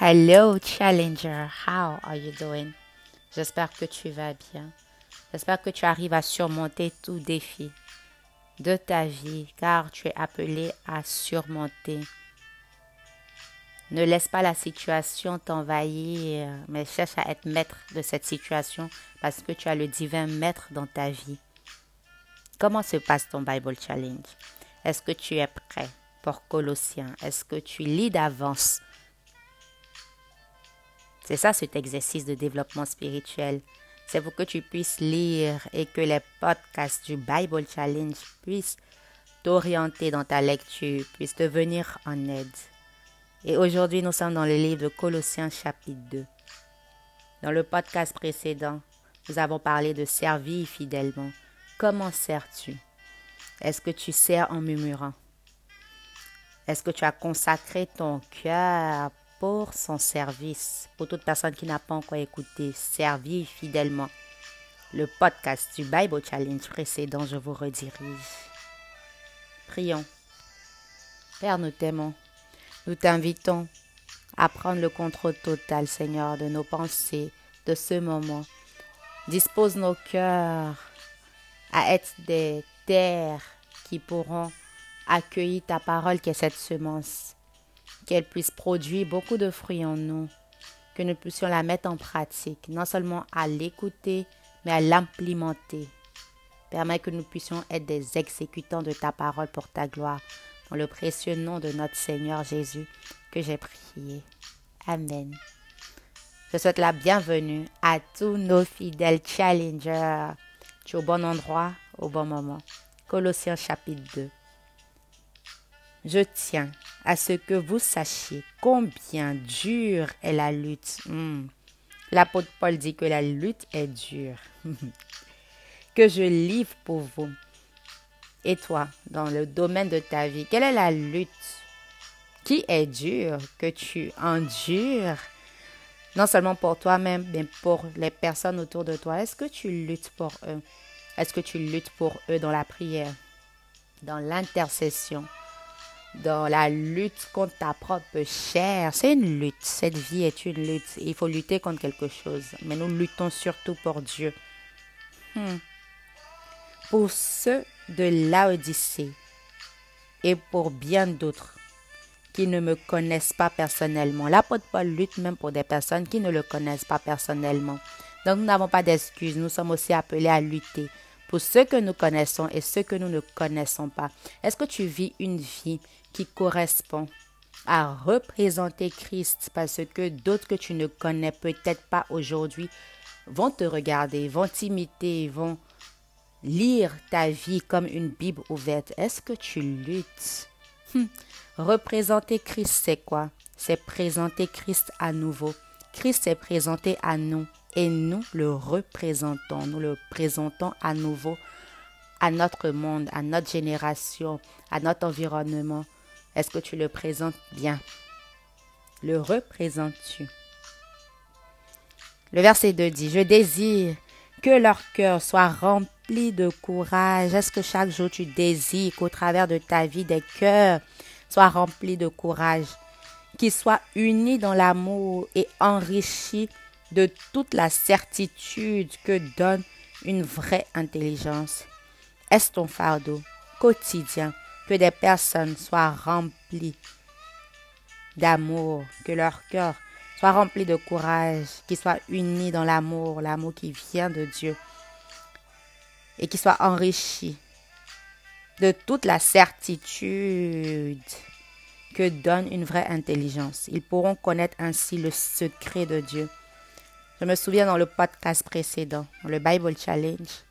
Hello Challenger, how are you doing? J'espère que tu vas bien. J'espère que tu arrives à surmonter tout défi de ta vie car tu es appelé à surmonter. Ne laisse pas la situation t'envahir, mais cherche à être maître de cette situation parce que tu as le divin maître dans ta vie. Comment se passe ton Bible Challenge? Est-ce que tu es prêt pour Colossiens? Est-ce que tu lis d'avance? C'est ça cet exercice de développement spirituel. C'est pour que tu puisses lire et que les podcasts du Bible Challenge puissent t'orienter dans ta lecture, puissent te venir en aide. Et aujourd'hui, nous sommes dans le livre de Colossiens chapitre 2. Dans le podcast précédent, nous avons parlé de servir fidèlement. Comment sers-tu? Est-ce que tu sers en murmurant? Est-ce que tu as consacré ton cœur pour son service. Pour toute personne qui n'a pas encore écouté, servir fidèlement le podcast du Bible Challenge précédent, je vous redirige. Prions. Père, nous t'aimons. Nous t'invitons à prendre le contrôle total, Seigneur, de nos pensées, de ce moment. Dispose nos cœurs à être des terres qui pourront accueillir ta parole qui est cette semence qu'elle puisse produire beaucoup de fruits en nous, que nous puissions la mettre en pratique, non seulement à l'écouter, mais à l'implémenter. Permets que nous puissions être des exécutants de ta parole pour ta gloire, dans le précieux nom de notre Seigneur Jésus que j'ai prié. Amen. Je souhaite la bienvenue à tous nos fidèles challengers. Tu es au bon endroit, au bon moment. Colossiens chapitre 2. Je tiens à ce que vous sachiez combien dure est la lutte. Hmm. L'apôtre Paul dit que la lutte est dure. que je livre pour vous. Et toi, dans le domaine de ta vie, quelle est la lutte qui est dure, que tu endures, non seulement pour toi-même, mais pour les personnes autour de toi? Est-ce que tu luttes pour eux? Est-ce que tu luttes pour eux dans la prière, dans l'intercession? Dans la lutte contre ta propre chair. C'est une lutte. Cette vie est une lutte. Il faut lutter contre quelque chose. Mais nous luttons surtout pour Dieu. Hmm. Pour ceux de Laodicée et pour bien d'autres qui ne me connaissent pas personnellement. L'apôtre Paul lutte même pour des personnes qui ne le connaissent pas personnellement. Donc nous n'avons pas d'excuses. Nous sommes aussi appelés à lutter pour ceux que nous connaissons et ceux que nous ne connaissons pas. Est-ce que tu vis une vie qui correspond à représenter Christ parce que d'autres que tu ne connais peut-être pas aujourd'hui vont te regarder, vont t'imiter, vont lire ta vie comme une Bible ouverte. Est-ce que tu luttes? Hum. Représenter Christ, c'est quoi? C'est présenter Christ à nouveau. Christ est présenté à nous et nous le représentons. Nous le présentons à nouveau à notre monde, à notre génération, à notre environnement. Est-ce que tu le présentes bien? Le représentes-tu? Le verset 2 dit, je désire que leur cœur soit rempli de courage. Est-ce que chaque jour tu désires qu'au travers de ta vie, des cœurs soient remplis de courage, qu'ils soient unis dans l'amour et enrichis de toute la certitude que donne une vraie intelligence. Est-ce ton fardeau quotidien? Que des personnes soient remplies d'amour, que leur cœur soit rempli de courage, qu'ils soient unis dans l'amour, l'amour qui vient de Dieu, et qu'ils soient enrichis de toute la certitude que donne une vraie intelligence. Ils pourront connaître ainsi le secret de Dieu. Je me souviens dans le podcast précédent, le Bible Challenge,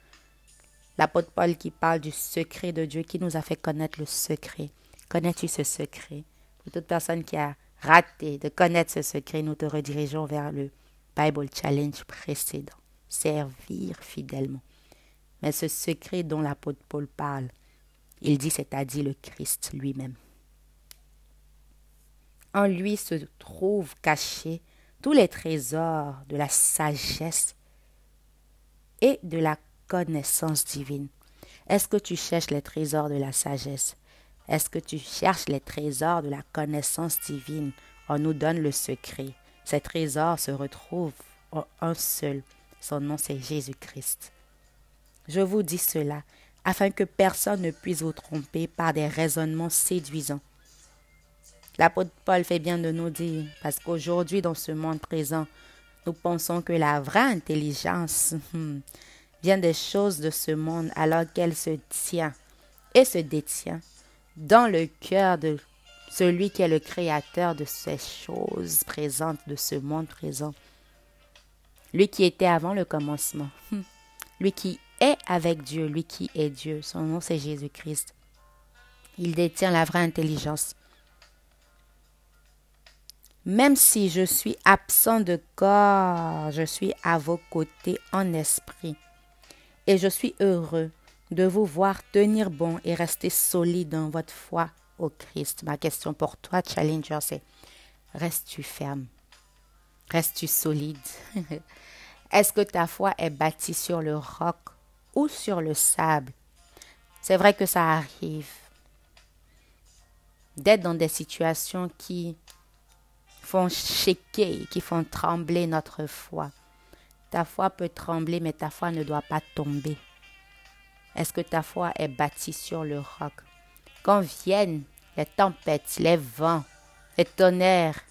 L'apôtre Paul qui parle du secret de Dieu, qui nous a fait connaître le secret. Connais-tu ce secret? Pour toute personne qui a raté de connaître ce secret, nous te redirigeons vers le Bible Challenge précédent. Servir fidèlement. Mais ce secret dont l'apôtre Paul parle, il dit, c'est-à-dire le Christ lui-même. En lui se trouvent cachés tous les trésors de la sagesse et de la connaissance divine. Est-ce que tu cherches les trésors de la sagesse? Est-ce que tu cherches les trésors de la connaissance divine? On nous donne le secret. Ces trésors se retrouvent en un seul. Son nom, c'est Jésus-Christ. Je vous dis cela afin que personne ne puisse vous tromper par des raisonnements séduisants. L'apôtre Paul fait bien de nous dire, parce qu'aujourd'hui, dans ce monde présent, nous pensons que la vraie intelligence vient des choses de ce monde alors qu'elle se tient et se détient dans le cœur de celui qui est le créateur de ces choses présentes, de ce monde présent. Lui qui était avant le commencement. Hmm. Lui qui est avec Dieu, lui qui est Dieu. Son nom c'est Jésus-Christ. Il détient la vraie intelligence. Même si je suis absent de corps, je suis à vos côtés en esprit. Et je suis heureux de vous voir tenir bon et rester solide dans votre foi au Christ. Ma question pour toi, Challenger, c'est restes-tu ferme? Restes-tu solide? Est-ce que ta foi est bâtie sur le roc ou sur le sable? C'est vrai que ça arrive d'être dans des situations qui font shaker, qui font trembler notre foi. Ta foi peut trembler, mais ta foi ne doit pas tomber. Est-ce que ta foi est bâtie sur le roc? Quand viennent les tempêtes, les vents, les tonnerres,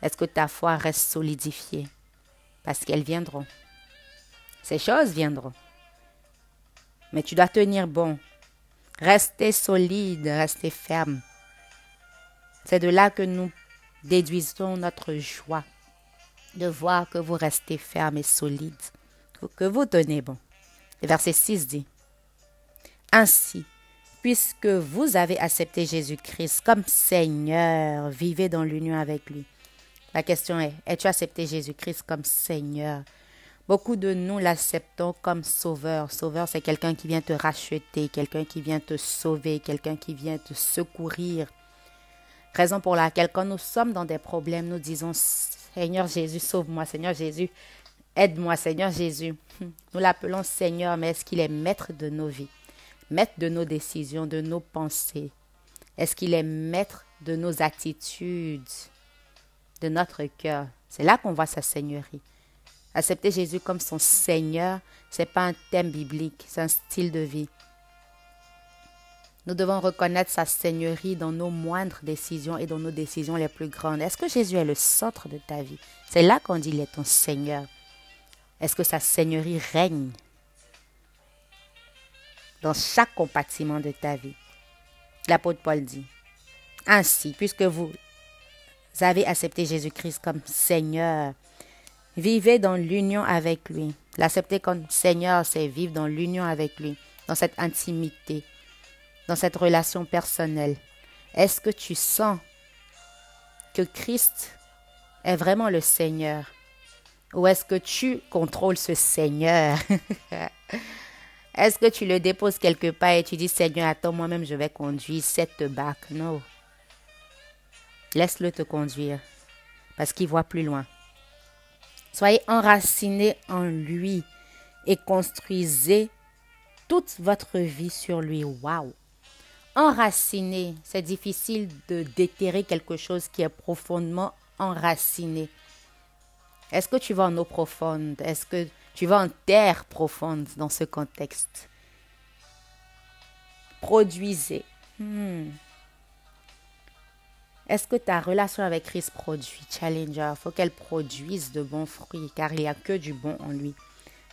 est-ce que ta foi reste solidifiée? Parce qu'elles viendront. Ces choses viendront. Mais tu dois tenir bon. Rester solide, rester ferme. C'est de là que nous déduisons notre joie de voir que vous restez ferme et solide, que vous tenez bon. Le verset 6 dit, Ainsi, puisque vous avez accepté Jésus-Christ comme Seigneur, vivez dans l'union avec lui. La question est, as-tu accepté Jésus-Christ comme Seigneur? Beaucoup de nous l'acceptons comme sauveur. Sauveur, c'est quelqu'un qui vient te racheter, quelqu'un qui vient te sauver, quelqu'un qui vient te secourir. Raison pour laquelle quand nous sommes dans des problèmes, nous disons, Seigneur Jésus, sauve-moi, Seigneur Jésus, aide-moi, Seigneur Jésus. Nous l'appelons Seigneur, mais est-ce qu'il est maître de nos vies, maître de nos décisions, de nos pensées? Est-ce qu'il est maître de nos attitudes, de notre cœur? C'est là qu'on voit sa seigneurie. Accepter Jésus comme son Seigneur, c'est pas un thème biblique, c'est un style de vie. Nous devons reconnaître sa seigneurie dans nos moindres décisions et dans nos décisions les plus grandes. Est-ce que Jésus est le centre de ta vie? C'est là qu'on dit qu'il est ton Seigneur. Est-ce que sa seigneurie règne dans chaque compartiment de ta vie? L'apôtre Paul dit, Ainsi, puisque vous avez accepté Jésus-Christ comme Seigneur, vivez dans l'union avec lui. L'accepter comme Seigneur, c'est vivre dans l'union avec lui, dans cette intimité, dans cette relation personnelle? Est-ce que tu sens que Christ est vraiment le Seigneur? Ou est-ce que tu contrôles ce Seigneur? Est-ce que tu le déposes quelque part et tu dis Seigneur, attends, moi-même je vais conduire cette barque? Non. Laisse-le te conduire parce qu'il voit plus loin. Soyez enracinés en lui et construisez toute votre vie sur lui. Waouh! Enraciné. C'est difficile de déterrer quelque chose qui est profondément enraciné. Est-ce que tu vas en eau profonde? Est-ce que tu vas en terre profonde dans ce contexte? Produisez. Hmm. Est-ce que ta relation avec Christ produit? Challenger, il faut qu'elle produise de bons fruits car il n'y a que du bon en lui.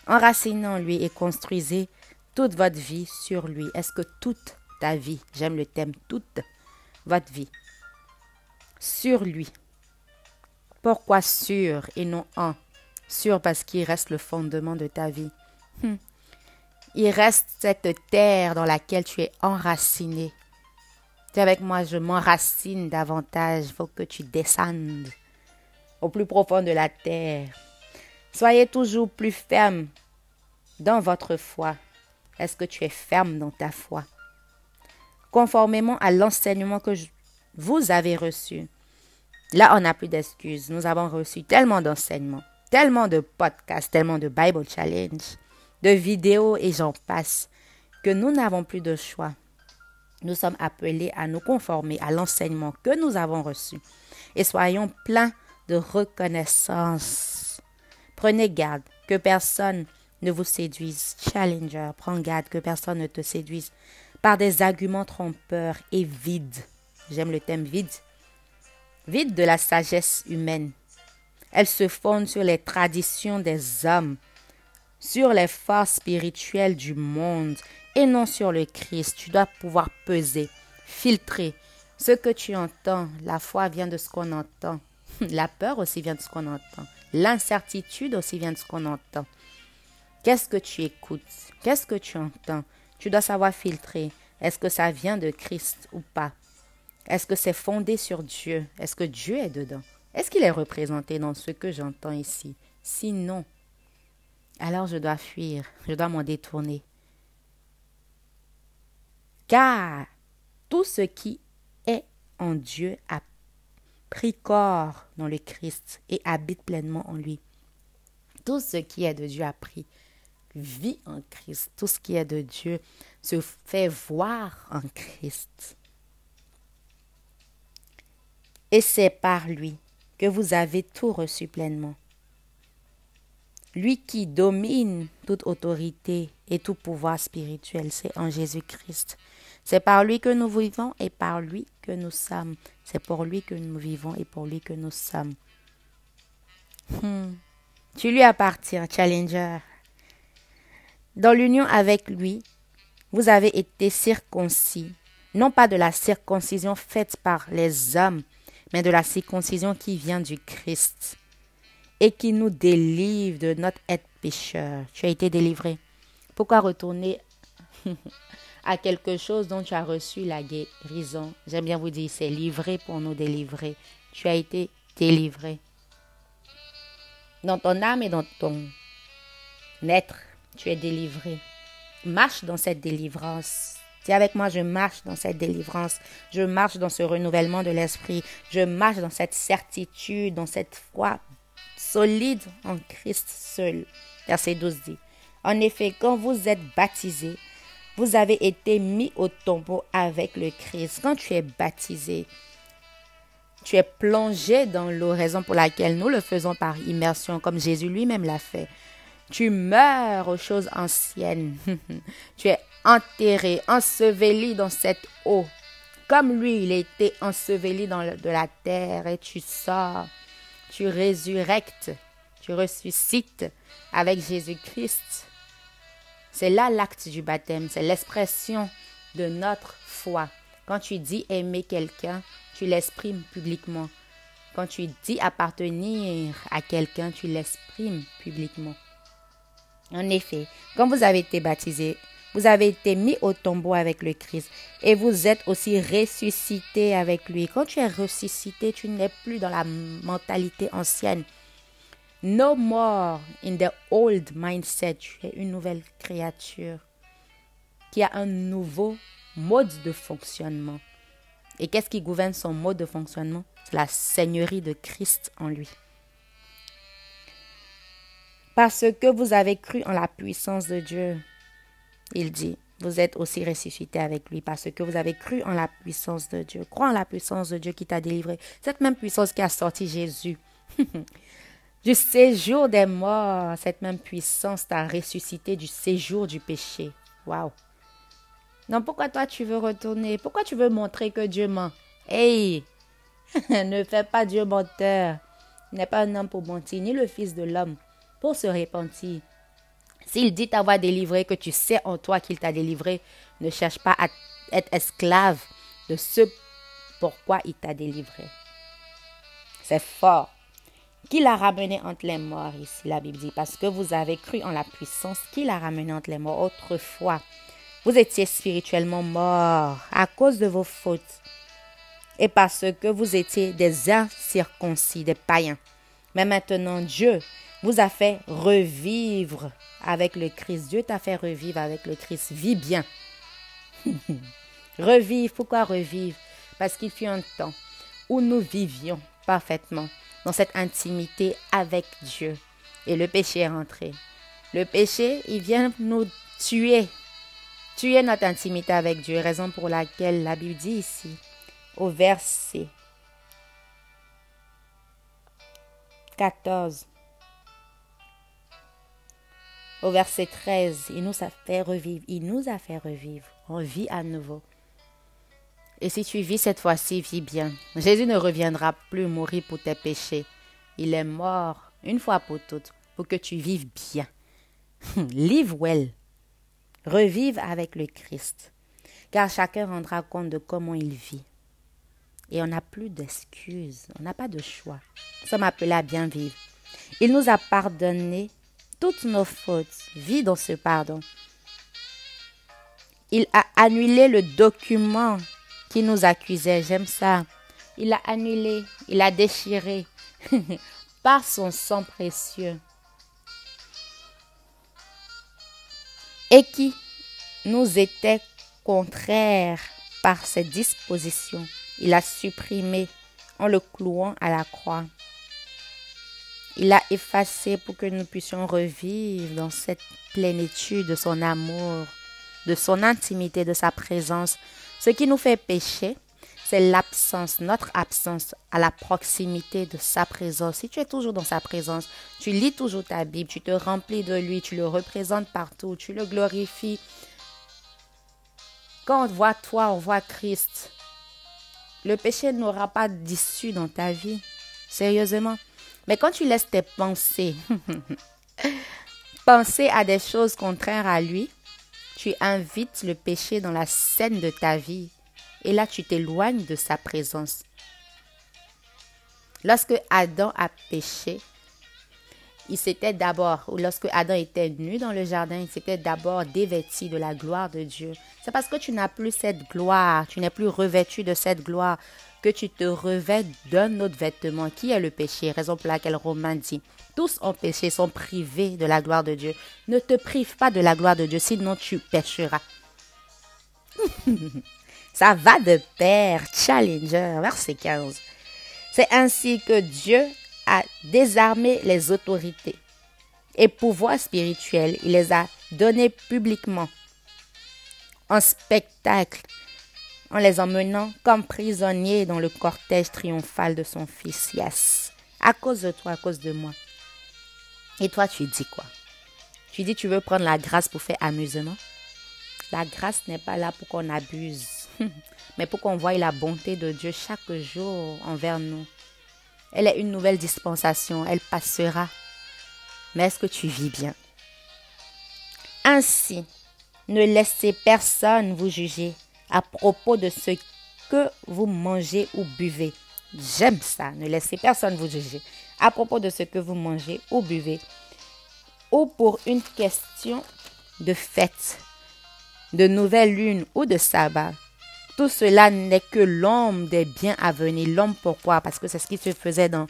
Enracinez en lui et construisez toute votre vie sur lui. Est-ce que toute ta vie. J'aime le thème toute votre vie. Sur lui. Pourquoi sur et non en? Sur parce qu'il reste le fondement de ta vie. Hmm. Il reste cette terre dans laquelle tu es enraciné. Tu avec moi, je m'enracine davantage. Il faut que tu descendes au plus profond de la terre. Soyez toujours plus ferme dans votre foi. Est-ce que tu es ferme dans ta foi? Conformément à l'enseignement que vous avez reçu. Là, on n'a plus d'excuses. Nous avons reçu tellement d'enseignements, tellement de podcasts, tellement de Bible Challenge, de vidéos et j'en passe, que nous n'avons plus de choix. Nous sommes appelés à nous conformer à l'enseignement que nous avons reçu. et soyons pleins de reconnaissance. Prenez garde que personne ne vous séduise. Challenger, prends garde que personne ne te séduise par des arguments trompeurs et vides. J'aime le thème vide. Vide de la sagesse humaine. Elle se fonde sur les traditions des hommes, sur les forces spirituelles du monde et non sur le Christ. Tu dois pouvoir peser, filtrer ce que tu entends. La foi vient de ce qu'on entend. La peur aussi vient de ce qu'on entend. L'incertitude aussi vient de ce qu'on entend. Qu'est-ce que tu écoutes? Qu'est-ce que tu entends? Tu dois savoir filtrer. Est-ce que ça vient de Christ ou pas? Est-ce que c'est fondé sur Dieu? Est-ce que Dieu est dedans? Est-ce qu'il est représenté dans ce que j'entends ici? Sinon, alors je dois fuir, je dois m'en détourner. Car tout ce qui est en Dieu a pris corps dans le Christ et habite pleinement en lui. Tout ce qui est de Dieu a pris vie en Christ. Tout ce qui est de Dieu se fait voir en Christ. Et c'est par lui que vous avez tout reçu pleinement. Lui qui domine toute autorité et tout pouvoir spirituel, c'est en Jésus-Christ. C'est par lui que nous vivons et par lui que nous sommes. C'est pour lui que nous vivons et pour lui que nous sommes. Hmm. Tu lui appartiens, Challenger. Dans l'union avec lui, vous avez été circoncis, non pas de la circoncision faite par les hommes, mais de la circoncision qui vient du Christ et qui nous délivre de notre être pécheur. Tu as été délivré. Pourquoi retourner à quelque chose dont tu as reçu la guérison? J'aime bien vous dire, c'est livré pour nous délivrer. Tu as été délivré. Dans ton âme et dans ton être, tu es délivré. Marche dans cette délivrance. Dis avec moi, je marche dans cette délivrance. Je marche dans ce renouvellement de l'esprit. Je marche dans cette certitude, dans cette foi solide en Christ seul. Verset 12 dit. En effet, quand vous êtes baptisé, vous avez été mis au tombeau avec le Christ. Quand tu es baptisé, tu es plongé dans l'eau, raison pour laquelle nous le faisons par immersion, comme Jésus lui-même l'a fait. Tu meurs aux choses anciennes. tu es enterré, enseveli dans cette eau. Comme lui, il était enseveli dans de la terre et tu sors. Tu résurrectes, tu ressuscites avec Jésus-Christ. C'est là l'acte du baptême, c'est l'expression de notre foi. Quand tu dis aimer quelqu'un, tu l'exprimes publiquement. Quand tu dis appartenir à quelqu'un, tu l'exprimes publiquement. En effet, quand vous avez été baptisé, vous avez été mis au tombeau avec le Christ et vous êtes aussi ressuscité avec lui. Quand tu es ressuscité, tu n'es plus dans la mentalité ancienne. No more in the old mindset. Tu es une nouvelle créature qui a un nouveau mode de fonctionnement. Et qu'est-ce qui gouverne son mode de fonctionnement? La seigneurie de Christ en lui parce que vous avez cru en la puissance de Dieu. Il dit, vous êtes aussi ressuscité avec lui parce que vous avez cru en la puissance de Dieu. Crois en la puissance de Dieu qui t'a délivré. Cette même puissance qui a sorti Jésus du séjour des morts, cette même puissance t'a ressuscité du séjour du péché. Waouh! Non, pourquoi toi tu veux retourner? Pourquoi tu veux montrer que Dieu ment? Hey! ne fais pas Dieu menteur. Il n'est pas un homme pour mentir, ni le Fils de l'homme pour se repentir. S'il dit t'avoir délivré, que tu sais en toi qu'il t'a délivré, ne cherche pas à être esclave de ce pourquoi il t'a délivré. C'est fort. Qui l'a ramené entre les morts ici, la Bible dit, parce que vous avez cru en la puissance qui l'a ramené entre les morts autrefois. Vous étiez spirituellement morts à cause de vos fautes et parce que vous étiez des incirconcis, des païens. Mais maintenant, Dieu vous a fait revivre avec le Christ. Dieu t'a fait revivre avec le Christ. Vis bien. revivre. Pourquoi revivre? Parce qu'il fut un temps où nous vivions parfaitement dans cette intimité avec Dieu. Et le péché est rentré. Le péché, il vient nous tuer. Tuer notre intimité avec Dieu. Raison pour laquelle la Bible dit ici, au verset 14, au verset 13, il nous a fait revivre. Il nous a fait revivre. On vit à nouveau. Et si tu vis cette fois-ci, vis bien. Jésus ne reviendra plus mourir pour tes péchés. Il est mort une fois pour toutes pour que tu vives bien. Live well. Revive avec le Christ. Car chacun rendra compte de comment il vit. Et on n'a plus d'excuses. On n'a pas de choix. Nous sommes appelés à bien vivre. Il nous a pardonné toutes nos fautes. Vis dans ce pardon. Il a annulé le document qui nous accusait. J'aime ça. Il a annulé, il a déchiré par son sang précieux. Et qui nous était contraire par ses dispositions. Il a supprimé en le clouant à la croix. Il a effacé pour que nous puissions revivre dans cette plénitude de son amour, de son intimité, de sa présence. Ce qui nous fait pécher, c'est l'absence, notre absence à la proximité de sa présence. Si tu es toujours dans sa présence, tu lis toujours ta Bible, tu te remplis de lui, tu le représentes partout, tu le glorifies. Quand on voit toi, on voit Christ. Le péché n'aura pas d'issue dans ta vie. Sérieusement. Mais quand tu laisses tes pensées penser à des choses contraires à lui, tu invites le péché dans la scène de ta vie. Et là, tu t'éloignes de sa présence. Lorsque Adam a péché, il s'était d'abord, ou lorsque Adam était nu dans le jardin, il s'était d'abord dévêtu de la gloire de Dieu. C'est parce que tu n'as plus cette gloire, tu n'es plus revêtu de cette gloire que tu te revêts d'un autre vêtement qui est le péché, raison pour laquelle Romain dit, tous ont péché, sont privés de la gloire de Dieu. Ne te prive pas de la gloire de Dieu, sinon tu pécheras. Ça va de pair, Challenger, verset 15. C'est ainsi que Dieu a désarmé les autorités et pouvoirs spirituels. Il les a donnés publiquement en spectacle en les emmenant comme prisonniers dans le cortège triomphal de son fils. Yes. À cause de toi, à cause de moi. Et toi, tu dis quoi? Tu dis tu veux prendre la grâce pour faire amusement? La grâce n'est pas là pour qu'on abuse, mais pour qu'on voie la bonté de Dieu chaque jour envers nous. Elle est une nouvelle dispensation, elle passera. Mais est-ce que tu vis bien? Ainsi, ne laissez personne vous juger à propos de ce que vous mangez ou buvez. J'aime ça. Ne laissez personne vous juger. À propos de ce que vous mangez ou buvez. Ou pour une question de fête, de nouvelle lune ou de sabbat. Tout cela n'est que l'homme des biens à venir. L'homme pourquoi? Parce que c'est ce qui se faisait dans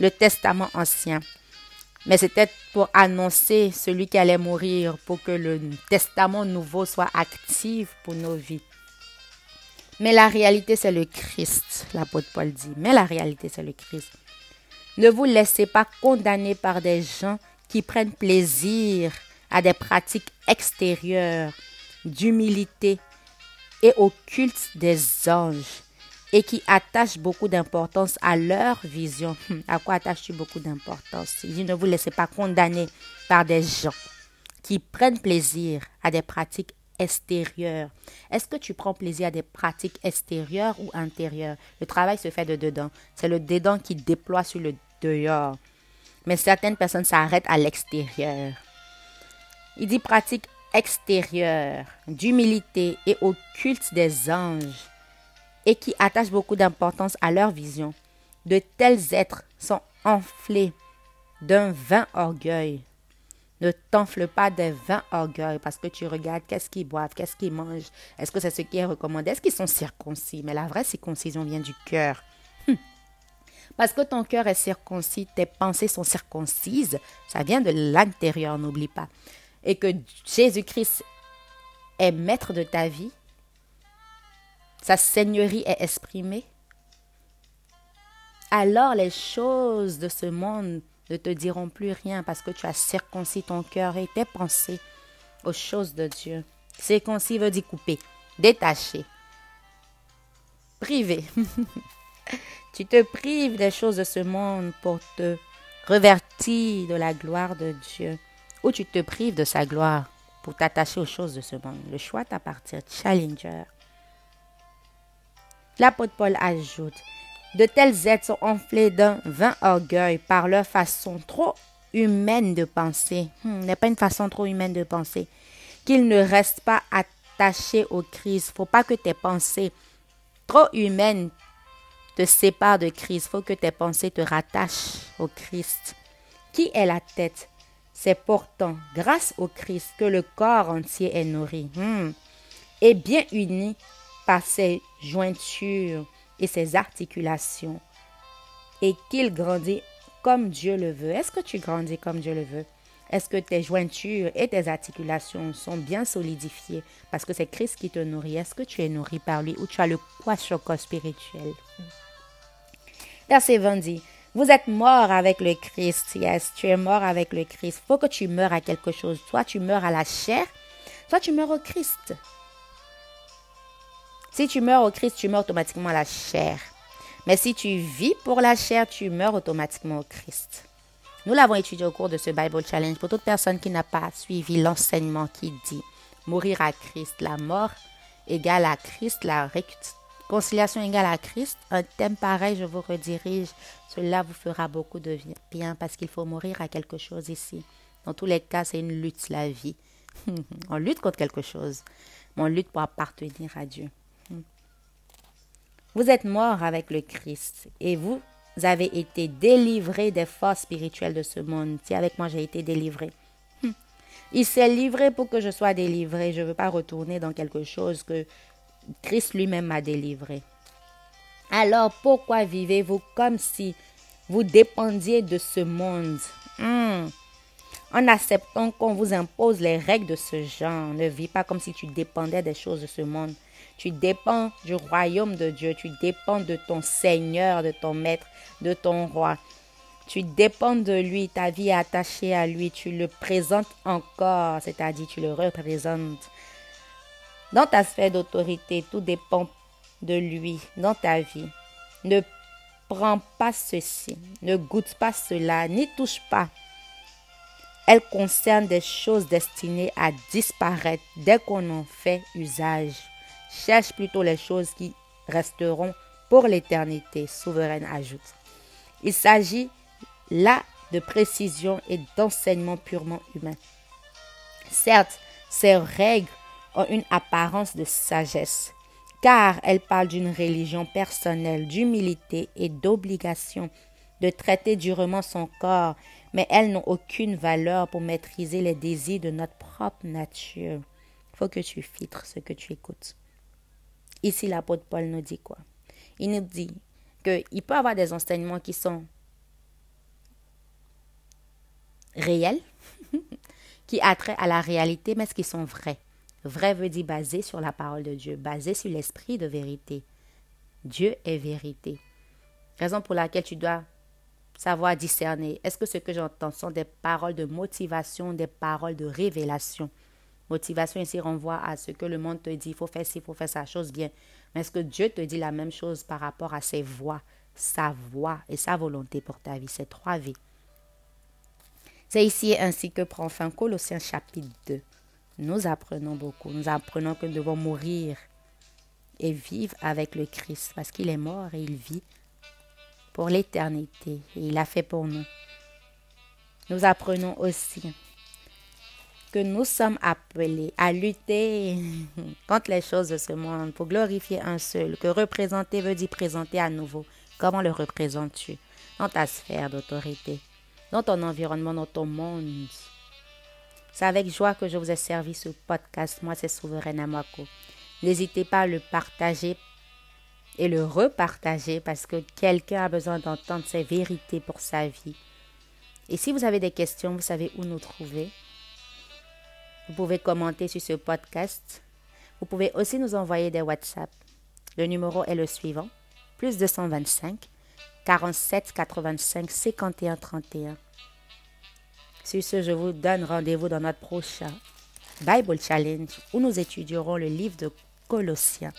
le Testament ancien. Mais c'était pour annoncer celui qui allait mourir, pour que le Testament nouveau soit actif pour nos vies. Mais la réalité, c'est le Christ, l'apôtre Paul dit. Mais la réalité, c'est le Christ. Ne vous laissez pas condamner par des gens qui prennent plaisir à des pratiques extérieures d'humilité et au culte des anges et qui attachent beaucoup d'importance à leur vision. Hum, à quoi attaches-tu beaucoup d'importance? Il dit ne vous laissez pas condamner par des gens qui prennent plaisir à des pratiques Est-ce que tu prends plaisir à des pratiques extérieures ou intérieures? Le travail se fait de dedans. C'est le dedans qui déploie sur le dehors. Mais certaines personnes s'arrêtent à l'extérieur. Il dit pratique extérieure, d'humilité et au culte des anges, et qui attachent beaucoup d'importance à leur vision. De tels êtres sont enflés d'un vain orgueil ne t'enfle pas des vains orgueils parce que tu regardes qu'est-ce qu'ils boivent, qu'est-ce qu'ils mangent, est-ce que c'est ce qui est recommandé, est-ce qu'ils sont circoncis? Mais la vraie circoncision vient du cœur. Hum. Parce que ton cœur est circoncis, tes pensées sont circoncises, ça vient de l'intérieur, n'oublie pas. Et que Jésus-Christ est maître de ta vie, sa seigneurie est exprimée, alors les choses de ce monde ne te diront plus rien parce que tu as circoncis ton cœur et tes pensées aux choses de Dieu. Circoncis veut dire couper, détacher, priver. tu te prives des choses de ce monde pour te Reverti de la gloire de Dieu, ou tu te prives de sa gloire pour t'attacher aux choses de ce monde. Le choix t'appartient. Challenger. L'apôtre Paul ajoute De telles êtres sont enflés d'un vain orgueil par leur façon trop humaine de penser. Hmm, n'est pas une façon trop humaine de penser. Qu'ils ne restent pas attachés au Christ. Faut pas que tes pensées trop humaines te séparent de Christ. Faut que tes pensées te rattachent au Christ. Qui est la tête? C'est pourtant grâce au Christ que le corps entier est nourri. Hmm. Et bien uni par ses jointures et ses articulations, et qu'il grandit comme Dieu le veut. Est-ce que tu grandis comme Dieu le veut? Est-ce que tes jointures et tes articulations sont bien solidifiées? Parce que c'est Christ qui te nourrit? Est-ce que tu es nourri par lui ou tu as le choco spirituel? Verset 20 dit, vous êtes mort avec le Christ. Yes, tu es mort avec le Christ. Faut que tu meurs à quelque chose. Soit tu meurs à la chair, soit tu meurs au Christ. Si tu meurs au Christ, tu meurs automatiquement à la chair. Mais si tu vis pour la chair, tu meurs automatiquement au Christ. Nous l'avons étudié au cours de ce Bible Challenge pour toute personne qui n'a pas suivi l'enseignement qui dit mourir à Christ, la mort égale à Christ, la réconciliation égale à Christ. Un thème pareil, je vous redirige. Cela vous fera beaucoup de bien parce qu'il faut mourir à quelque chose ici. Dans tous les cas, c'est une lutte, la vie. on lutte contre quelque chose, mais on lutte pour appartenir à Dieu. Vous êtes mort avec le Christ et vous avez été délivré des forces spirituelles de ce monde. Si avec moi j'ai été délivré. Hmm. Il s'est livré pour que je sois délivré. Je ne veux pas retourner dans quelque chose que Christ lui-même m'a délivré. Alors pourquoi vivez-vous comme si vous dépendiez de ce monde? Hmm. En acceptant qu'on vous impose les règles de ce genre, ne vis pas comme si tu dépendais des choses de ce monde. Tu dépends du royaume de Dieu. Tu dépends de ton Seigneur, de ton Maître, de ton Roi. Tu dépends de lui. Ta vie est attachée à lui. Tu le présentes encore, c'est-à-dire tu le représentes. Dans ta sphère d'autorité, tout dépend de lui dans ta vie. Ne prends pas ceci, ne goûte pas cela, n'y touche pas. Elle concerne des choses destinées à disparaître dès qu'on en fait usage. Cherche plutôt les choses qui resteront pour l'éternité, souveraine ajoute. Il s'agit là de précision et d'enseignement purement humain. Certes, ces règles ont une apparence de sagesse, car elles parlent d'une religion personnelle, d'humilité et d'obligation de traiter durement son corps, mais elles n'ont aucune valeur pour maîtriser les désirs de notre propre nature. Faut que tu filtres ce que tu écoutes. Ici, l'apôtre Paul nous dit quoi? Il nous dit qu'il peut avoir des enseignements qui sont réels, qui attraient à la réalité, mais ce qui sont vrais. Vrai veut dire basé sur la parole de Dieu, basé sur l'esprit de vérité. Dieu est vérité. Raison pour laquelle tu dois savoir discerner. Est-ce que ce que j'entends sont des paroles de motivation, des paroles de révélation? Motivation ici renvoie à ce que le monde te dit, il faut faire ci, il faut faire sa chose bien. Mais est-ce que Dieu te dit la même chose par rapport à ses voix, sa voix et sa volonté pour ta vie? Ces trois vies. C'est ici ainsi que prend fin Colossiens chapitre 2. Nous apprenons beaucoup. Nous apprenons que nous devons mourir et vivre avec le Christ parce qu'il est mort et il vit pour l'éternité et il a fait pour nous. Nous apprenons aussi que nous sommes appelés à lutter contre les choses de ce monde pour glorifier un seul, que représenter veut dire présenter à nouveau. Comment le représentes-tu dans ta sphère d'autorité, dans ton environnement, dans ton monde? C'est avec joie que je vous ai servi ce podcast. Moi, c'est Souveraine Amako. N'hésitez pas à le partager et le repartager parce que quelqu'un a besoin d'entendre ces vérités pour sa vie. Et si vous avez des questions, vous savez où nous trouver. Vous pouvez commenter sur ce podcast. Vous pouvez aussi nous envoyer des WhatsApp. Le numéro est le suivant plus 225 47 85 51 31. Sur ce, je vous donne rendez-vous dans notre prochain Bible Challenge où nous étudierons le livre de Colossiens.